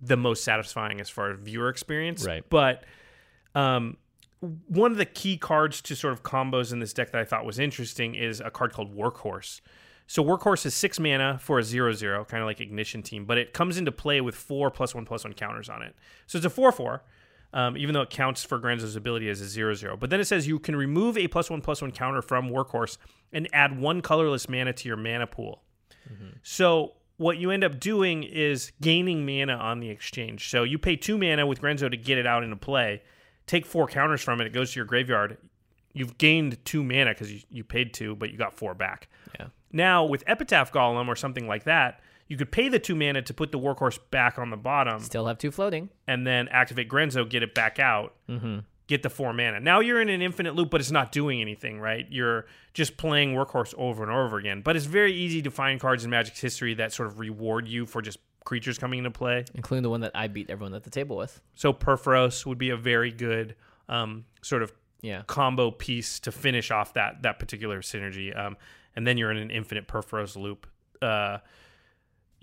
the most satisfying as far as viewer experience, Right. But um, one of the key cards to sort of combos in this deck that I thought was interesting is a card called Workhorse. So Workhorse is six mana for a zero zero, kind of like Ignition Team, but it comes into play with four plus one plus one counters on it. So it's a four four, um, even though it counts for Grenzo's ability as a zero zero. But then it says you can remove a plus one plus one counter from Workhorse and add one colorless mana to your mana pool. So what you end up doing is gaining mana on the exchange. So you pay two mana with Grenzo to get it out into play. Take four counters from it. It goes to your graveyard. You've gained two mana because you, you paid two, but you got four back. Yeah. Now with Epitaph Golem or something like that, you could pay the two mana to put the workhorse back on the bottom, Still have two floating. and then activate Grenzo, get it back out, get the four mana. Now you're in an infinite loop, but it's not doing anything, right? You're just playing workhorse over and over again. But it's very easy to find cards in Magic's history that sort of reward you for just creatures coming into play. including the one that I beat everyone at the table with. So Purphoros would be a very good um, sort of Yeah. combo piece to finish off that that particular synergy. Um, and then you're in an infinite Purphoros loop. Uh,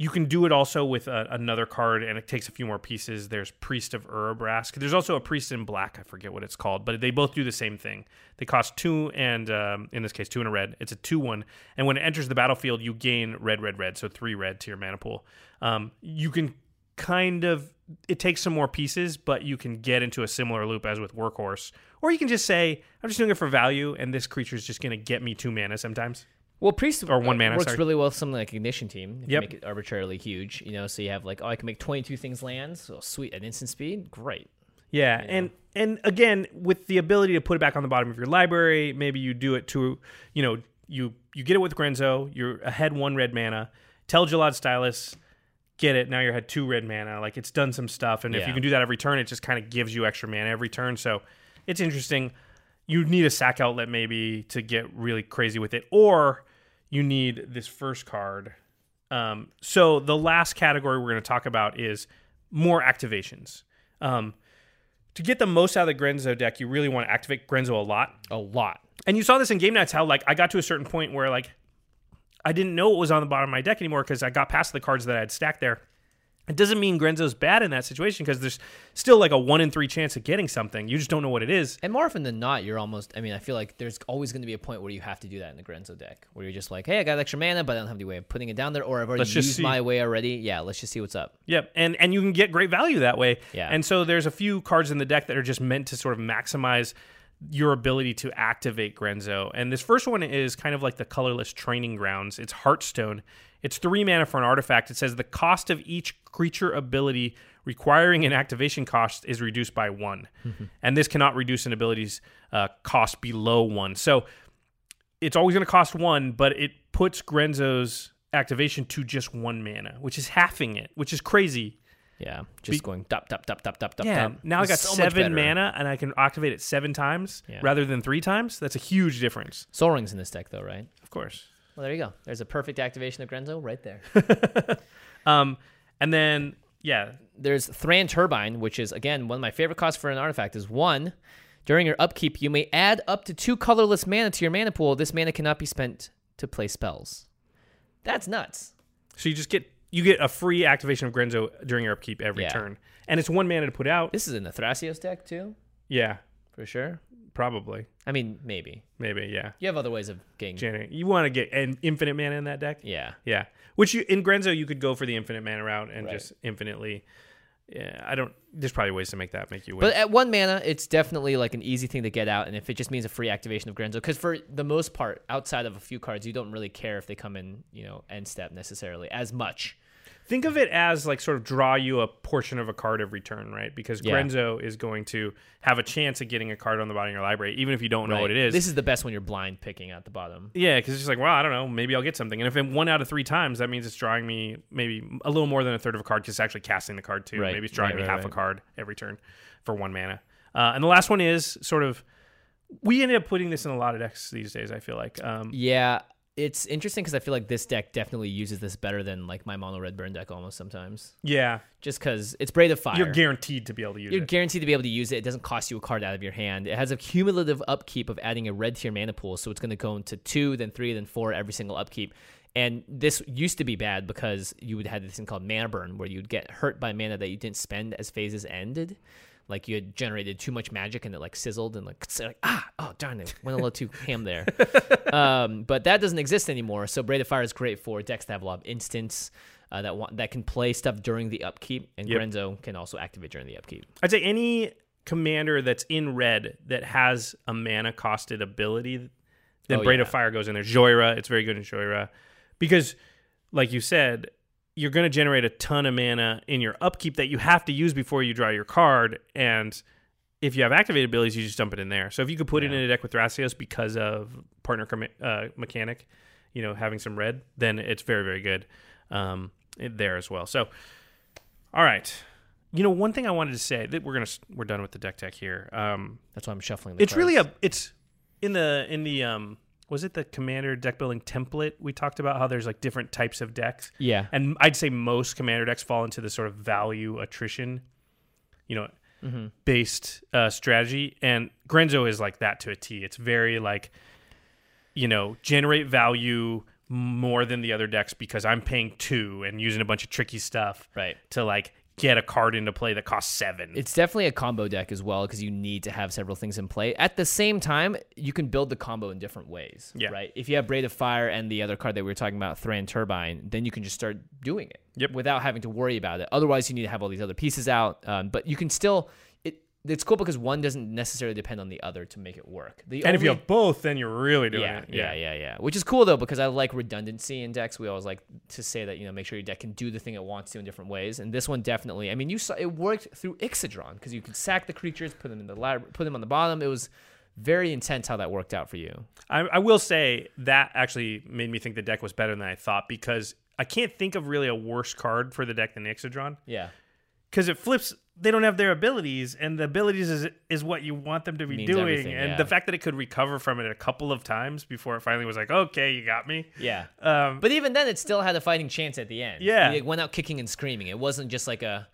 you can do it also with a, another card, and it takes a few more pieces. There's Priest of Urabrask. There's also a Priest in Black. I forget what it's called, but they both do the same thing. They cost two, and um, in this case, two and a red. It's a two-one, and when it enters the battlefield, you gain red, red, red. So three red to your mana pool. Um, you can kind of it takes some more pieces, but you can get into a similar loop as with Workhorse, or you can just say, "I'm just doing it for value, and this creature is just going to get me two mana sometimes." Well, priest Or one uh, mana, works sorry. really well with something like ignition team. If Yep. you make it arbitrarily huge, you know, so you have like, oh, I can make twenty two things land. Oh, sweet, at instant speed, great. Yeah, and and again with the ability to put it back on the bottom of your library, maybe you do it to, you know, you you get it with Grenzo, you're ahead one red mana. Tel-Jilad Stylus, get it. Now you're ahead two red mana. Like it's done some stuff, and if you can do that every turn, it just kind of gives you extra mana every turn. So it's interesting. You need a sack outlet maybe to get really crazy with it, or you need this first card. Um, so the last category we're going to talk about is more activations. Um, to get the most out of the Grenzo deck, you really want to activate Grenzo a lot. A lot. And you saw this in Game Knights how like I got to a certain point where like I didn't know what was on the bottom of my deck anymore because I got past the cards that I had stacked there. It doesn't mean Grenzo's bad in that situation because there's still like a one in three chance of getting something. You just don't know what it is. And more often than not, you're almost. I mean, I feel like there's always going to be a point where you have to do that in the Grenzo deck, where you're just like, hey, I got extra mana, but I don't have any way of putting it down there, or I've already Let's used my way already. Yeah, let's just see what's up. Yep, and and you can get great value that way. Yeah. And so there's a few cards in the deck that are just meant to sort of maximize your ability to activate Grenzo. And this first one is kind of like the colorless training grounds. It's Heartstone. It's three mana for an artifact. It says the cost of each creature ability requiring an activation cost is reduced by one, and this cannot reduce an ability's uh, cost below one. So it's always going to cost one, but it puts Grenzo's activation to just one mana, which is halving it, which is crazy. Yeah, just Be- going dop dop dop dop dop dop. Yeah, dop. now I got so seven mana and I can activate it seven times Yeah. rather than three times. That's a huge difference. Sol Rings in this deck though, right? Of course. Well, there you go. There's a perfect activation of Grenzo right there. Um, and then yeah, There's Thran Turbine, which is again one of my favorite costs for an artifact. Is one during your upkeep, you may add up to two colorless mana to your mana pool. This mana cannot be spent to play spells. That's nuts. so you just get you get a free activation of Grenzo during your upkeep every Yeah. turn, and it's one mana to put out. This is in the Thrasios deck too, Yeah, for sure. Probably, I mean, maybe maybe, yeah. you have other ways of getting. Janet, you want to get an infinite mana in that deck? yeah, Yeah, which you in Grenzo you could go for the infinite mana route and Right. just infinitely. Yeah, I don't. There's probably ways to make that make you win. But at one mana, it's definitely like an easy thing to get out, and if it just means a free activation of Grenzo, because for the most part, outside of a few cards, you don't really care if they come in, you know, end step necessarily as much. Think of it as like sort of draw you a portion of a card every turn, right? Because Yeah. Grenzo is going to have a chance at getting a card on the bottom of your library, even if you don't know Right. what it is. This is the best when you're blind picking at the bottom. yeah, because it's just like, well, I don't know, maybe I'll get something. And if it one out of three times, that means it's drawing me maybe a little more than a third of a card because it's actually casting the card too. Right. Maybe it's drawing Right, me half a card every turn for one mana. Uh, and the last one is sort of. We ended up putting this in a lot of decks these days. I feel like. Um, Yeah, it's interesting because I feel like this deck definitely uses this better than like my mono red burn deck almost sometimes. yeah, Just because it's Braid of Fire. you're guaranteed to be able to use You're it. guaranteed to be able to use it. It doesn't cost you a card out of your hand. It has a cumulative upkeep of adding a red tier mana pool, so it's going to go into two, then three, then four every single upkeep. And this used to be bad because you would have this thing called mana burn, where you'd get hurt by mana that you didn't spend as phases ended. Like you had generated too much magic and it like sizzled and like, like ah oh darn it went a little too ham there. um, but that doesn't exist anymore. So Braid of Fire is great for decks that have a lot of instants uh, that want, that can play stuff during the upkeep, and Yep. Grenzo can also activate during the upkeep. I'd say any commander that's in red that has a mana costed ability, then Oh, Braid yeah. of Fire goes in there. Jhoira, it's very good in Jhoira. Because, like you said, you're going to generate a ton of mana in your upkeep that you have to use before you draw your card. And if you have activated abilities, you just dump it in there. So if you could put it in a deck with Thrasios because of partner com- uh, mechanic, you know, having some red, then it's very, very good um, there as well. So, all right. You know, one thing I wanted to say that we're gonna we're done with the deck tech here. Um, That's why I'm shuffling. The it's really a it's in the in the um was it the commander deck building template we talked about how there's like different types of decks yeah. and I'd say most commander decks fall into the sort of value attrition, you know, Mm-hmm. based uh, strategy. And Grenzo is like that to a T. It's very like, you know, generate value more than the other decks because I'm paying two and using a bunch of tricky stuff Right. to like get a card into play that costs seven. It's definitely a combo deck as well because you need to have several things in play. At the same time, you can build the combo in different ways. Yeah. Right. If you have Braid of Fire and the other card that we were talking about, Thran Turbine, then you can just start doing it. Yep. Without having to worry about it. Otherwise, you need to have all these other pieces out. Um, but you can still. It, it's cool because one doesn't necessarily depend on the other to make it work. The and if you have both, then you're really doing yeah, it. yeah, yeah, yeah. Which is cool though because I like redundancy in decks. We always like to say that you know make sure your deck can do the thing it wants to in different ways. And this one definitely. I mean, you saw it worked through Ixidron because you could sack the creatures, put them in the lab, put them on the bottom. It was very intense how that worked out for you. I, I will say that actually made me think the deck was better than I thought because I can't think of really a worse card for the deck than Ixidron Yeah, because it flips. They don't have their abilities, and the abilities is is what you want them to be Means doing. and yeah. the fact that it could recover from it a couple of times before it finally was like, okay, you got me. yeah. Um, But even then, it still had a fighting chance at the end. Yeah. it went out kicking and screaming. It wasn't just like a.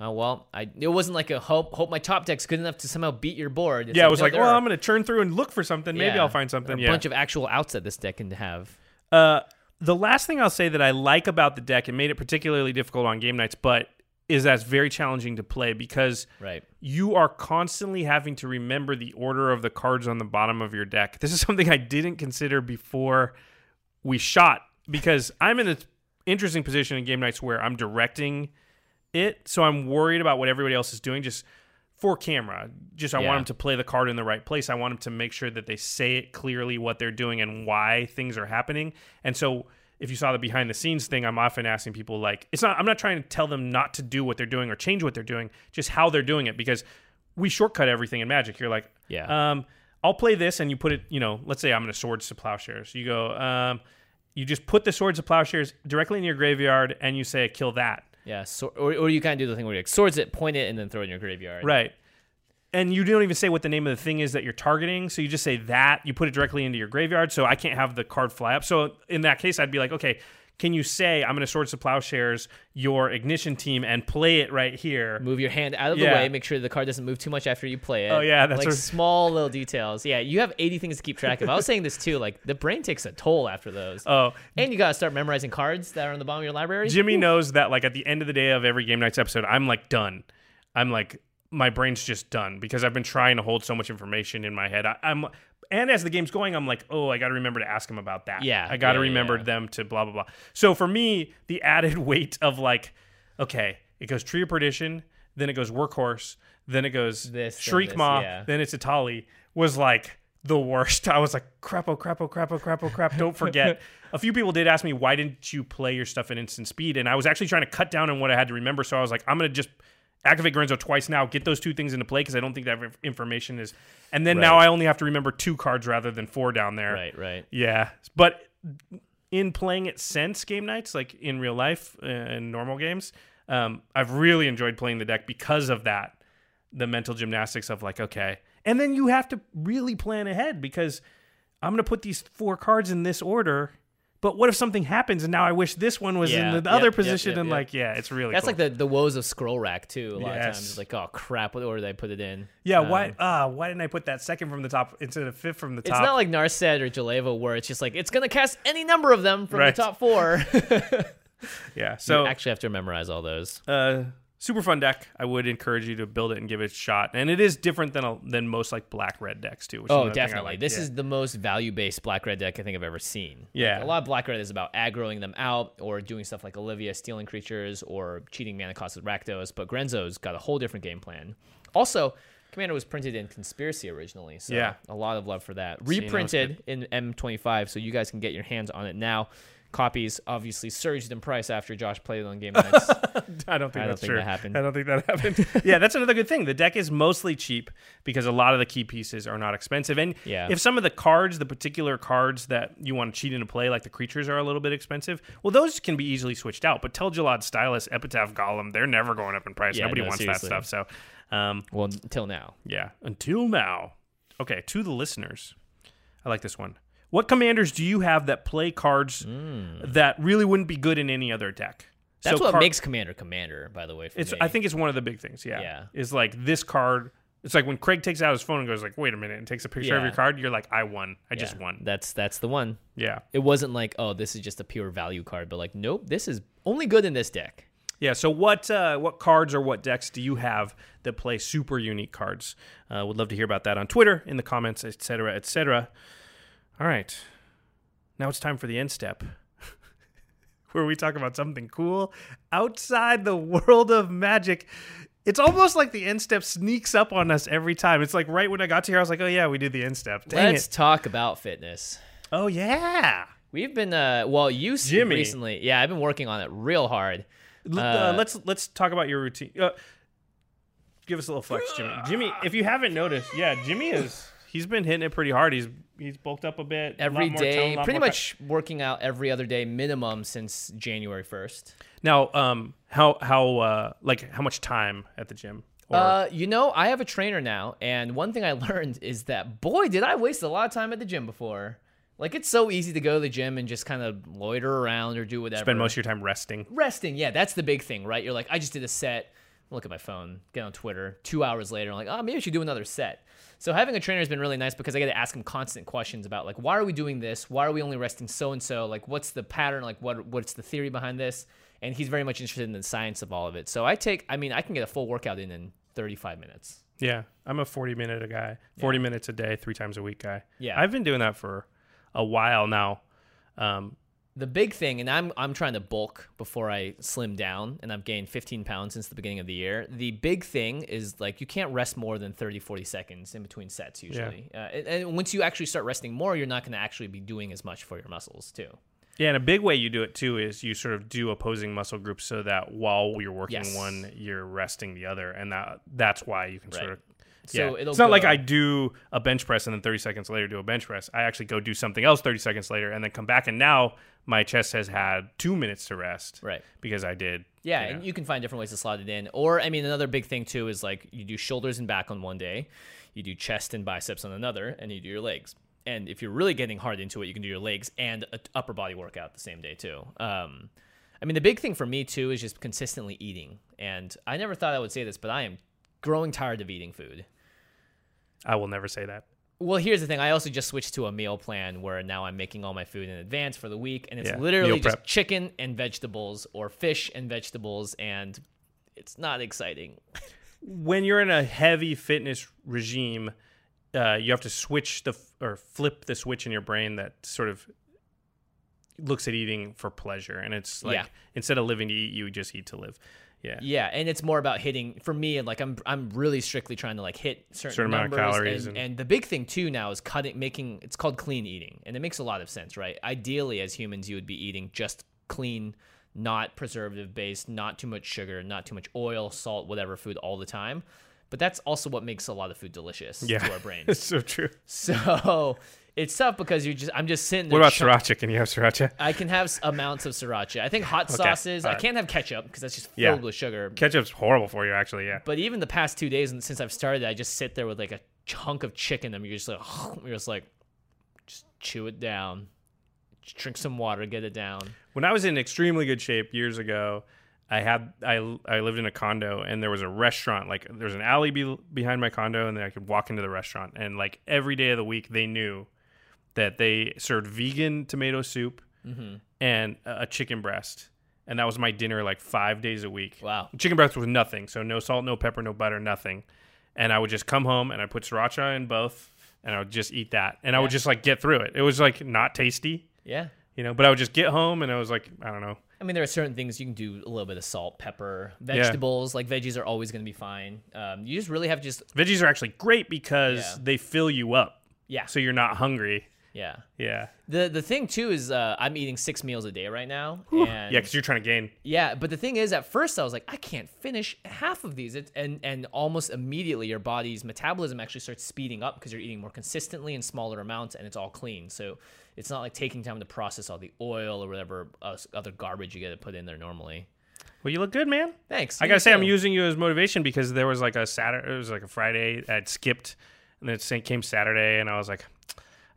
Oh well, I. It wasn't like a hope. Hope my top deck's good enough to somehow beat your board. It's yeah, it was no, like, well, are- I'm going to churn through and look for something. Maybe yeah, I'll find something. A yeah. bunch of actual outs that this deck can have. Uh, the last thing I'll say that I like about the deck and made it particularly difficult on Game Knights, but is that's very challenging to play because Right. you are constantly having to remember the order of the cards on the bottom of your deck. This is something I didn't consider before we shot because I'm in an interesting position in Game Knights where I'm directing it, so I'm worried about what everybody else is doing just for camera. Just I Yeah. want them to play the card in the right place. I want them to make sure that they say it clearly what they're doing and why things are happening. And so if you saw the behind the scenes thing, I'm often asking people like it's not I'm not trying to tell them not to do what they're doing or change what they're doing, just how they're doing it because we shortcut everything in Magic. You're like, Yeah. um, I'll play this, and you put it. You know, let's say I'm going to swords to plowshares. You go, um, you just put the swords to plowshares directly in your graveyard, and you say kill that. Yeah, so, or, or you kind of do the thing where you like swords it, point it, and then throw it in your graveyard. Right. And you don't even say what the name of the thing is that you're targeting. So you just say that, you put it directly into your graveyard. So I can't have the card fly up. So in that case, I'd be like, okay, can you say, I'm going to Swords to Plowshares your ignition team and play it right here? Move your hand out of Yeah. the way. Make sure the card doesn't move too much after you play it. Oh, yeah, that's like a- small little details. Yeah, you have 80 things to keep track of. I was saying this too. Like the brain takes a toll after those. Oh, and you gotta start memorizing cards that are on the bottom of your library. Jimmy knows that like at the end of the day of every Game Knights episode, I'm like done. I'm like my brain's just done because I've been trying to hold so much information in my head. I, I'm and as the game's going, I'm like, oh, I got to remember to ask him about that. Yeah, I got to yeah, remember yeah. them to blah blah blah. So for me, the added weight of like, okay, it goes Tree of Perdition, then it goes Workhorse, then it goes This, Shriekmaw, yeah. then it's Itali was like the worst. I was like, crap, oh crap, oh crap, oh crap, oh crap. Don't forget. a few people did ask me, why didn't you play your stuff in instant speed? And I was actually trying to cut down on what I had to remember. So I was like, I'm going to just activate Grenzo twice now, get those two things into play because I don't think that information is. And then now I only have to remember two cards rather than four down there. Right, right. Yeah. But in playing it since Game Knights, like in real life uh, and normal games, um, I've really enjoyed playing the deck because of that. The mental gymnastics of like, okay. And then you have to really plan ahead because I'm going to put these four cards in this order. But what if something happens and now I wish this one was Yeah, in the yep, other position? yep, and yep. like, yeah, it's really That's cool. like the, the woes of scroll rack too. A lot of times, it's like, oh crap, what order did I put it in? yeah. Um, why? Ah, why didn't I put that second from the top instead of fifth from the top? It's not like Narset or Jeleva where it's just like it's gonna cast any number of them from Right. the top four. yeah. so So you actually have to memorize all those. uh, super fun deck. I would encourage you to build it and give it a shot. And it is different than a, than most like black red decks too. Which Oh, definitely. like. This Yeah. is the most value based black red deck I think I've ever seen. Like, Yeah. a lot of black red is about aggroing them out or doing stuff like Olivia stealing creatures or cheating mana cost with Rakdos, but Grenzo's got a whole different game plan. Also, Commander was printed in Conspiracy originally, so Yeah. a lot of love for that. See, no, it's Reprinted in M25, so you guys can get your hands on it now. Copies obviously surged in price after Josh played on Game Knights. I don't think I don't that's think true. that happened. I don't think that happened. yeah, that's another good thing. The deck is mostly cheap because a lot of the key pieces are not expensive. And Yeah. if some of the cards, the particular cards that you want to cheat into play, like the creatures, are a little bit expensive, well, those can be easily switched out. But Tel-Jilad, Stylus, Epitaph, Golem, they're never going up in price. Yeah, Nobody no, wants seriously. that stuff. So, um, well, until now. yeah, until now. Okay, to the listeners. I like this one. What commanders do you have that play cards that really wouldn't be good in any other deck? That's So what makes Commander Commander, by the way. For it's. me. I think it's one of the big things. Yeah. Yeah. Is like this card. It's like when Craig takes out his phone and goes like, "Wait a minute," and takes a picture of your card. You're like, "I won. I Yeah, just won." That's that's the one. Yeah. It wasn't like, oh, this is just a pure value card, but like, nope, this is only good in this deck. Yeah. So what uh, what cards or what decks do you have that play super unique cards? Uh, would love to hear about that on Twitter, in the comments, etc., etc. All right. Now it's time for the end step, where we talk about something cool outside the world of magic. It's almost like the end step sneaks up on us every time. It's like right when I got to here, I was like, "Oh yeah, we did the end step." Dang Let's it! talk about fitness. Oh yeah. We've been, uh, well, you Jimmy. recently, yeah, I've been working on it real hard. L- uh, Uh, let's let's talk about your routine. Uh, give us a little flex, Jimmy. Jimmy, if you haven't noticed, yeah, Jimmy is he's been hitting it pretty hard. He's he's bulked up a bit a lot Every more day, tone, pretty more much working out every other day minimum since January 1st. now, um, how how uh like how much time at the gym? Or, Uh, you know, I have a trainer now, and one thing I learned is that boy, did I waste a lot of time at the gym before. Like it's so easy to go to the gym and just kind of loiter around or do whatever. spend most of your time resting. resting. Yeah, that's the big thing, right? You're like, I just did a set. Look at my phone, get on Twitter. Two hours later, I'm like, oh, maybe I should do another set. So having a trainer has been really nice because I get to ask him constant questions about like, why are we doing this? Why are we only resting so and so? Like, what's the pattern? Like, what what's the theory behind this? And he's very much interested in the science of all of it. So I take, I mean, I can get a full workout in in 35 minutes. Yeah, I'm a 40 minute a guy, 40 minutes a day, three times a week guy. Yeah. I've been doing that for a while now. Um, the big thing, and I'm I'm trying to bulk before I slim down, and I've gained 15 pounds since the beginning of the year. The big thing is like you can't rest more than 30, 40 seconds in between sets usually. Uh, and, and once you actually start resting more, you're not going to actually be doing as much for your muscles too. Yeah, and a big way you do it too is you sort of do opposing muscle groups so that while you're working Yes. one, you're resting the other, and that that's why you can sort of So yeah. it's not like I do a bench press and then 30 seconds later do a bench press. I actually go do something else 30 seconds later and then come back. And now my chest has had two minutes to rest. Right. Because I did. Yeah, you know. and you can find different ways to slot it in. Or, I mean, another big thing too is like you do shoulders and back on one day, you do chest and biceps on another, and you do your legs. And if you're really getting hard into it, you can do your legs and upper body workout the same day too. Um, I mean, the big thing for me too is just consistently eating. And I never thought I would say this, but I am growing tired of eating food. I will never say that. Well, here's the thing. I also just switched to a meal plan where now I'm making all my food in advance for the week, and it's Yeah, literally just chicken and vegetables or fish and vegetables, and it's not exciting. When you're in a heavy fitness regime, uh, you have to switch the f- or flip the switch in your brain that sort of looks at eating for pleasure. And it's like Yeah. instead of living to eat, you just eat to live. Yeah. Yeah, and it's more about hitting for me. Like I'm, I'm really strictly trying to like hit certain, Certain amount of calories and, and- and the big thing too now is cutting, making. It's called clean eating, and it makes a lot of sense, right? Ideally, as humans, you would be eating just clean, not preservative based, not too much sugar, not too much oil, salt, whatever food all the time. But that's also what makes a lot of food delicious Yeah. to our brains. It's so true. so it's tough because you just, I'm just sitting. What there about chunk- sriracha? Can you have sriracha? I can have s- amounts of sriracha. I think hot sauces. I alright. can't have ketchup because that's just filled Yeah. with sugar. Ketchup's horrible for you, actually. Yeah. But even the past two days and since I've started, I just sit there with like a chunk of chicken, and you're just like, you're just like, just chew it down, drink some water, get it down. when I was in extremely good shape years ago, I had I I lived in a condo and there was a restaurant like there's an alley be, behind my condo and then I could walk into the restaurant and like every day of the week they knew that they served vegan tomato soup and a chicken breast and that was my dinner like five days a week. Wow. chicken breast was nothing, so no salt, no pepper, no butter, nothing. And I would just come home and I put sriracha in both and I would just eat that and I would just like get through it. It was like not tasty Yeah. you know. But I would just get home and I was like, I don't know. I mean, there are certain things you can do a little bit of salt, pepper, vegetables. Like veggies are always going to be fine. Um, you just really have to just Veggies are actually great because Yeah. they fill you up, yeah, so you're not hungry. Yeah. Yeah, The the thing too is uh, I'm eating six meals a day right now, and yeah, because you're trying to gain. Yeah, but the thing is, at first I was like, I can't finish half of these, it's, and and almost immediately your body's metabolism actually starts speeding up because you're eating more consistently in smaller amounts, and it's all clean. So it's not like taking time to process all the oil or whatever uh, other garbage you get to put in there normally. Well, you look good, man. Thanks. I gotta say, I'm using you as motivation because there was like a Saturday, it was like a Friday. I'd skipped, and then it came Saturday, and I was like,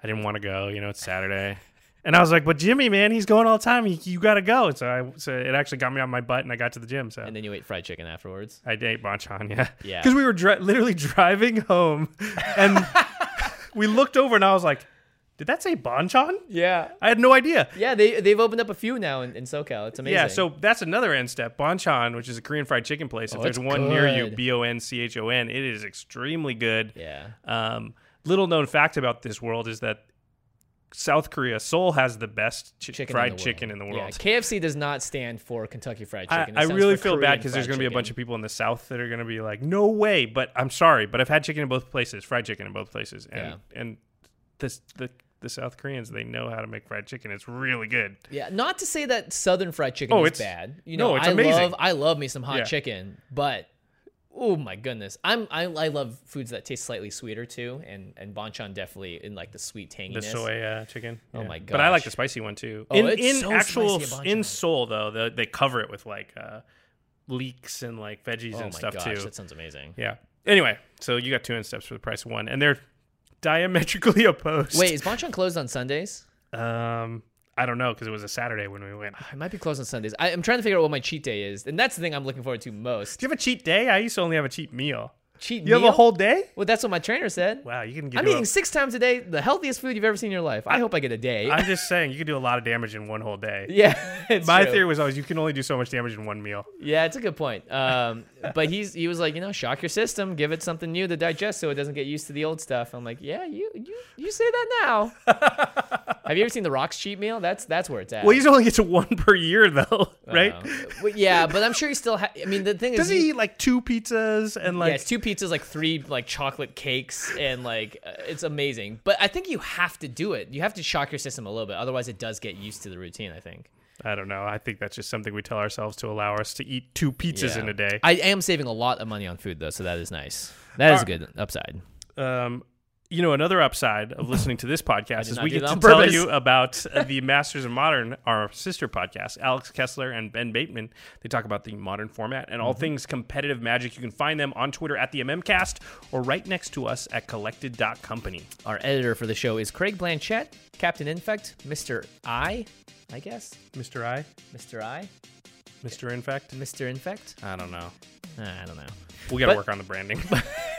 I didn't want to go. You know, it's Saturday. And I was like, but Jimmy, man, he's going all the time. He, you got to go. And so I, so it actually got me on my butt, and I got to the gym. So And then you ate fried chicken afterwards. I ate Bonchon, yeah. Yeah. Because we were dri- literally driving home, and we looked over, and I was like, "Did that say Bonchon?" Yeah. I had no idea. Yeah, they they've opened up a few now in, in SoCal. It's amazing. Yeah, so that's another end step. Bonchon, which is a Korean fried chicken place. If Oh, there's it's one near you. B O N C H O N, it is extremely good. yeah, Um, little known fact about this world is that South Korea, Seoul has the best chi- chicken fried in the chicken in the Yeah, world. KFC does not stand for Kentucky Fried Chicken. It I stands really feel bad because there's going to be a bunch of people in the South that are going to be like, "No way!" But I'm sorry, but I've had chicken in both places, fried chicken in both places, and Yeah. and this the the South Koreans they know how to make fried chicken. It's really good. Yeah, not to say that Southern fried chicken Oh, is bad. You no, know, it's I amazing. love I love me some hot Yeah. chicken, but oh my goodness, I'm I, I love foods that taste slightly sweeter too, and and Bonchon definitely in like the sweet tanginess The soy uh, chicken. Oh yeah. my god But I like the spicy one too. Oh, in it's in so actual spicy in Seoul though, the, they cover it with like uh, leeks and like veggies oh and my stuff gosh, too. that sounds amazing. Yeah. Anyway, so you got two end steps for the price of one, and they're diametrically opposed. Wait, is Bonchon closed on Sundays? Um, I don't know because it was a Saturday when we went. It might be closed on Sundays. I, I'm trying to figure out what my cheat day is, and that's the thing I'm looking forward to most. Do you have a cheat day? I used to only have a cheat meal. Cheat You have meal? a whole day? Well, that's what my trainer said. Wow, you can get. I'm do a- eating six times a day, the healthiest food you've ever seen in your life. I hope I get a day. I'm just saying, you can do a lot of damage in one whole day. yeah, it's My true. theory was always you can only do so much damage in one meal. Yeah, it's a good point. Um, but he's he was like, you know, shock your system, give it something new to digest, so it doesn't get used to the old stuff. I'm like, yeah, you you you say that now. Have you ever seen the Rock's cheat meal? That's that's where it's at. Well, he only gets one per year though, right? Uh, well, yeah, but I'm sure he still. Ha- I mean, the thing is, Does is, he eat like two pizzas and like? yeah, it's two pizzas, like three like chocolate cakes, and like uh, it's amazing. But I think you have to do it. You have to shock your system a little bit, otherwise it does get used to the routine. I think. I don't know. I think that's just something we tell ourselves to allow us to eat two pizzas Yeah. in a day. I am saving a lot of money on food though, so that is nice. That is a good upside. um, you know, another upside of listening to this podcast is we get to tell you about the Masters of Modern, our sister podcast. Alex Kessler and Ben Bateman. They talk about the modern format and Mm-hmm. all things competitive magic. You can find them on Twitter at the MMCast or right next to us at collected.company. Our editor for the show is Craig Blanchett, Captain Infect, Mister I, I guess, Mr. I, Mister I, Mr. Infect. Mister Infect. I don't know. I don't know. We got to work on the branding.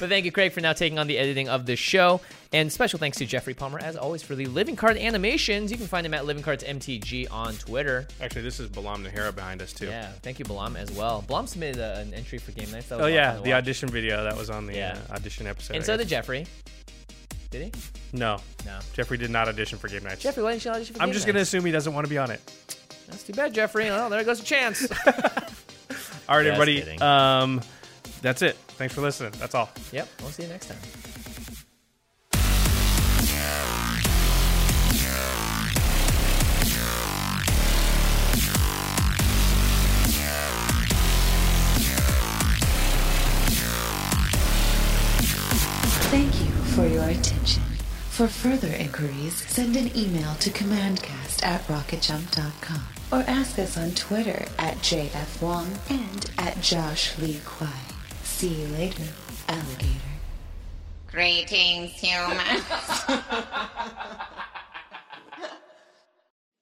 But thank you, Craig, for now taking on the editing of this show. And special thanks to Jeffrey Palmer, as always, for the Living Card animations. You can find him at Living Cards MTG on Twitter. Actually, this is Balam Nahara behind us too. Yeah, thank you, Balam, as well. Balam submitted uh, an entry for Game Knights. That was Oh a yeah, the audition video that was on the Yeah. uh, audition episode. And so guess. did Jeffrey. Did he? no, No. Jeffrey did not audition for Game Knights. Jeffrey, why didn't you audition for I'm Game just gonna Nights? assume he doesn't want to be on it. That's too bad, Jeffrey. Oh, there goes a chance. All right, Just everybody. kidding. Um, that's it. Thanks for listening. That's all. yep, we'll see you next time. Thank you for your attention. For further inquiries, send an email to commandcast at rocketjump.com or ask us on Twitter at JF Wong and at Josh Lee Kwai. See you later, alligator. Greetings, humans.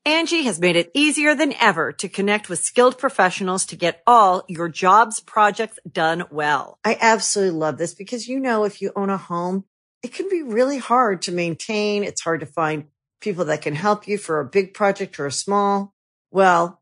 Angi has made it easier than ever to connect with skilled professionals to get all your jobs projects done well. I absolutely love this because, you know, if you own a home, it can be really hard to maintain. It's hard to find people that can help you for a big project or a small. Well,